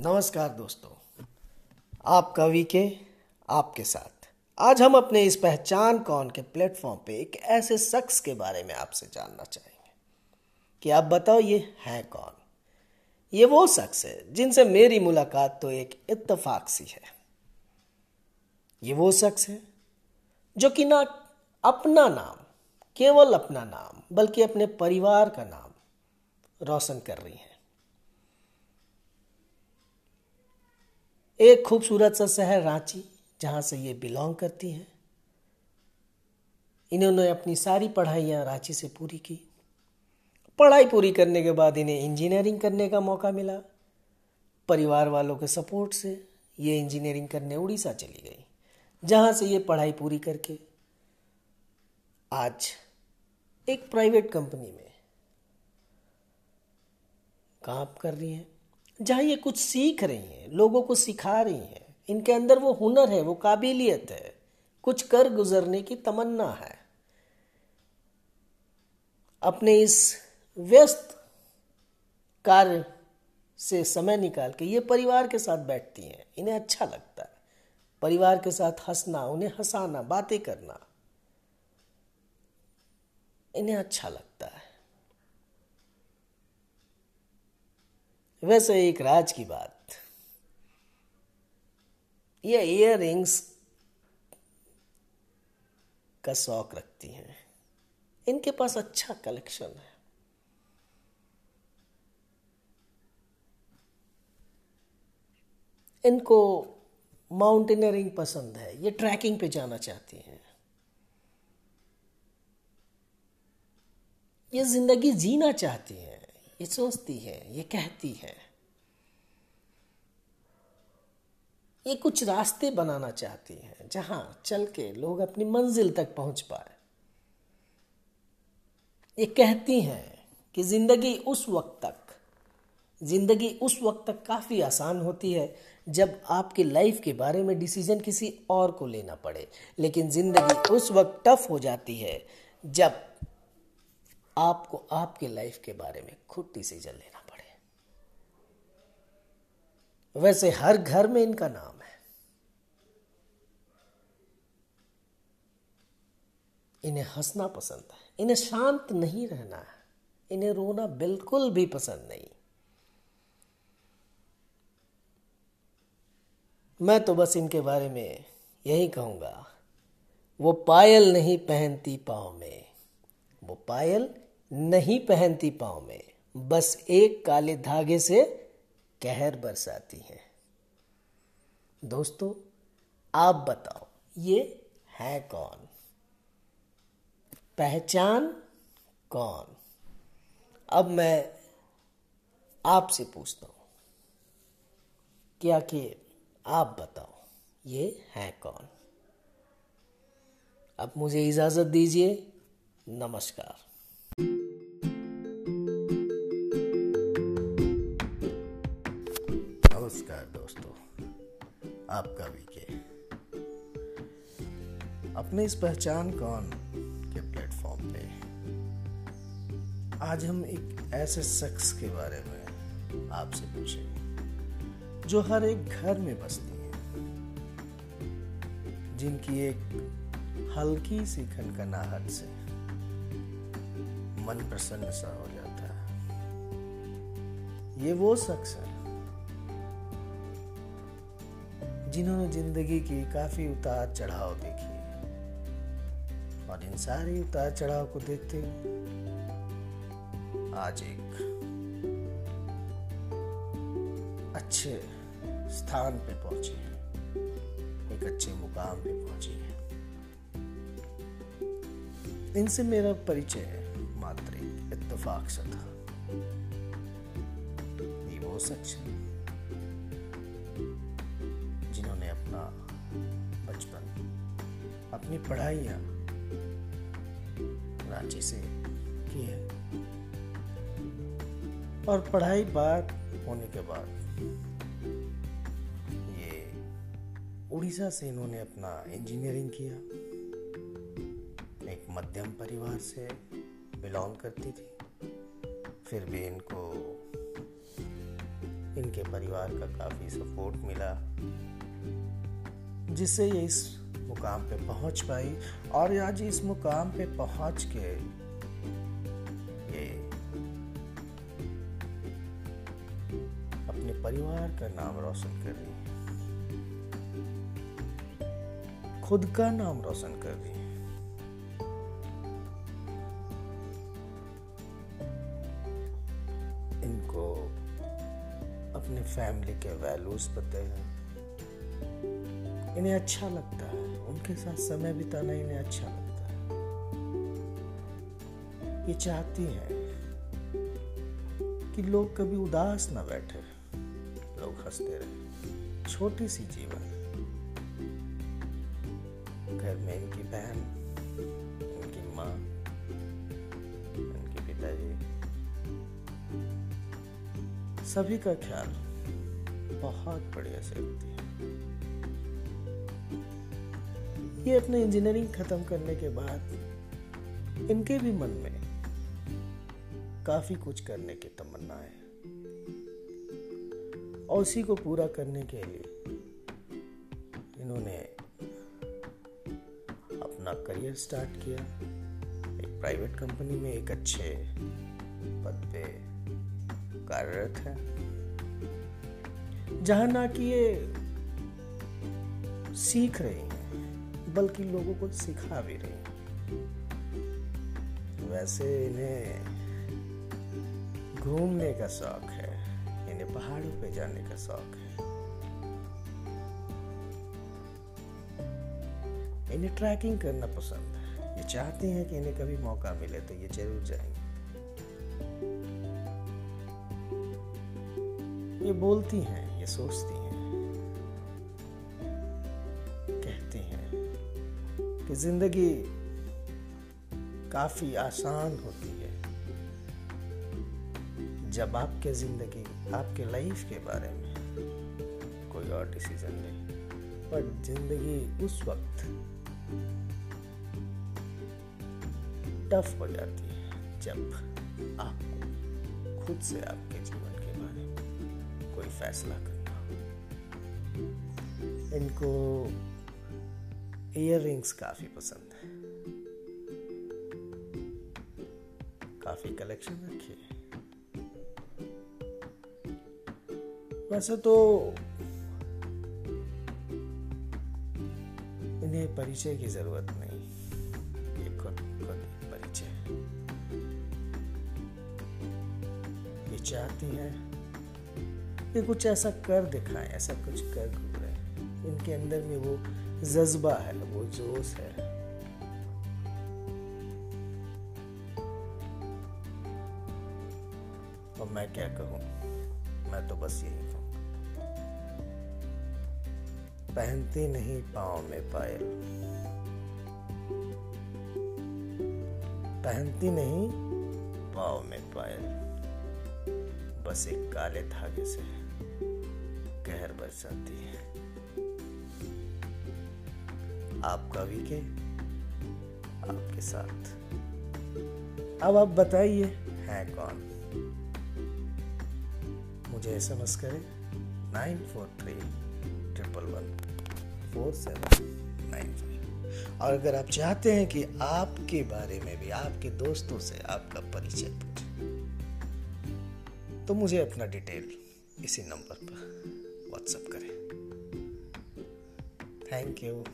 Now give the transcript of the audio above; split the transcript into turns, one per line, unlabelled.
नमस्कार दोस्तों, आप कवि के, आपके साथ। आज हम अपने इस पहचान कौन के प्लेटफॉर्म पे एक ऐसे शख्स के बारे में आपसे जानना चाहेंगे। कि आप बताओ ये है कौन? ये वो शख्स है जिनसे मेरी मुलाकात तो एक इत्तफाक सी है। ये वो शख्स है जो कि ना अपना नाम, केवल अपना नाम, बल्कि अपने परिवार का नाम रोशन कर रही हैं। एक खूबसूरत सा शहर रांची, जहाँ से ये बिलोंग करती हैं। इन्होंने अपनी सारी पढ़ाइयाँ रांची से पूरी की। पढ़ाई पूरी करने के बाद इन्हें इंजीनियरिंग करने का मौका मिला। परिवार वालों के सपोर्ट से ये इंजीनियरिंग करने उड़ीसा चली गई, जहाँ से ये पढ़ाई पूरी करके आज एक प्राइवेट कंपनी में काम कर रही हैं। जहाँ ये कुछ सीख रही हैं, लोगों को सिखा रही हैं। इनके अंदर वो हुनर है, वो काबिलियत है। कुछ कर गुजरने की तमन्ना है। अपने इस व्यस्त कार्य से समय निकाल के ये परिवार के साथ बैठती हैं। इन्हें अच्छा लगता है। परिवार के साथ हंसना, उन्हें हंसाना, बातें करना, इन्हें अच्छा लगता है। वैसे एक राज की बात। ये इयर रिंग्स का शौक रखती हैं। इनके पास अच्छा कलेक्शन है। इनको माउंटेनियरिंग पसंद है। ये ट्रैकिंग पे जाना चाहती हैं। ये ज़िंदगी जीना चाहती हैं। ये सोचती है, ये कहती है। ये कुछ रास्ते बनाना चाहती है, जहाँ चल के लोग अपनी मंजिल तक पहुँच पाए। ये कहती हैं कि ज़िंदगी उस वक्त तक, ज़िंदगी उस वक्त तक काफ़ी आसान होती है, जब आपके लाइफ के बारे में डिसीज़न किसी और को लेना पड़े। लेकिन ज़िंदगी उस वक्त टफ हो जाती है, जब आपको आपके लाइफ के बारे में खुद डिसीज़न लेना पड़े। वैसे हर घर में इनका नाम है। इन्हें हंसना पसंद है, इन्हें शांत नहीं रहना है, इन्हें रोना बिल्कुल भी पसंद नहीं। मैं तो बस इनके बारे में यही कहूँगा, वो पायल नहीं पहनती पाँव में, वो पायल नहीं पहनती पाँव में, बस एक काले धागे से कहर बरसाती हैं। दोस्तों, आप बताओ, ये है कौन? पहचान कौन? अब मैं आपसे पूछता हूँ क्या कि आप बताओ, ये है कौन? अब मुझे इजाज़त दीजिए। नमस्कार। आपका भी के अपने इस पहचान कौन के प्लेटफॉर्म पे आज हम एक ऐसे शख्स के बारे में आपसे पूछेंगे, जो हर एक घर में बसती है। जिनकी एक हल्की सी खनखनाहट से मन प्रसन्न सा हो जाता है। ये वो शख्स है जिन्होंने ज़िंदगी की काफ़ी उतार चढ़ाव देखी। और इन सारे उतार चढ़ाव को देखते हुए आज एक अच्छे स्थान पे पहुँचे है। एक अच्छे मुकाम पे पहुँचे है। इनसे मेरा परिचय मात्र इत्तेफाक से था। ये वो सच जिन्होंने अपना बचपन, अपनी पढ़ाइयाँ रांची से की है। और पढ़ाई बात होने के बाद ये उड़ीसा से इन्होंने अपना इंजीनियरिंग किया। एक मध्यम परिवार से बिलोंग करती थी। फिर भी इनको, इनके परिवार का काफ़ी सपोर्ट मिला। जिससे ये इस मुकाम पे पहुँच पाई और आज इस मुकाम पे पहुँच के ये अपने परिवार का नाम रोशन कर रही है। खुद का नाम रोशन कर रही है। इनको अपने फैमिली के वैल्यूज़ पते हैं। इन्हें अच्छा लगता है। उनके साथ समय बिताना इन्हें अच्छा लगता है। ये चाहती हैं कि लोग कभी उदास ना बैठे। लोग हँसते रहे। छोटी सी जीवन। घर में इनकी बहन, इनकी माँ, इनके पिताजी। सभी का ख्याल बहुत बढ़िया से रखती है। ये अपने इंजीनियरिंग खत्म करने के बाद इनके भी मन में काफ़ी कुछ करने की तमन्ना है। और उसी को पूरा करने के लिए इन्होंने अपना करियर स्टार्ट किया। एक प्राइवेट कंपनी में एक अच्छे पद पे कार्यरत है। जहाँ ना कि ये सीख रही बल्कि लोगों को सिखा भी रही वैसे इन्हें घूमने का शौक है, इन्हें पहाड़ों पे जाने का शौक है। इन्हें ट्रैकिंग करना पसंद है। ये चाहते हैं कि इन्हें कभी मौका मिले तो ये ज़रूर जाएँगे। ये बोलती हैं, ये सोचती हैं। कि ज़िंदगी काफ़ी आसान होती है। जब आपके ज़िंदगी आपके लाइफ के बारे में कोई और डिसीज़न ले। पर ज़िंदगी उस वक्त टफ हो जाती है, जब आपको खुद से आपके जीवन के बारे में कोई फैसला करना हो। इनको इयर रिंग्स काफ़ी पसंद है। काफ़ी कलेक्शन रखी है। वैसे तो इन्हें परिचय की ज़रूरत नहीं। ये खुद खुद परिचय ये चाहती हैं कि कुछ ऐसा कर दिखाएँ, ऐसा कुछ कर गुजरे इनके अंदर में वो जज्बा है, वो जोश है। और मैं क्या कहूँ मैं तो बस यही कहूँ। पहनती नहीं पाँव में पायल। पहनती नहीं पाँव में पायल। बस एक काले धागे से कहर बरसाती है। आपका के आपके साथ। अब आप बताइए, है कौन? मुझे एस एम एस करें। Nine four three triple one four seven nine five. और अगर आप चाहते हैं कि आपके बारे में भी, आपके दोस्तों से आपका परिचय पूछे तो मुझे अपना डिटेल इसी नंबर पर व्हाट्सएप करें। Thank you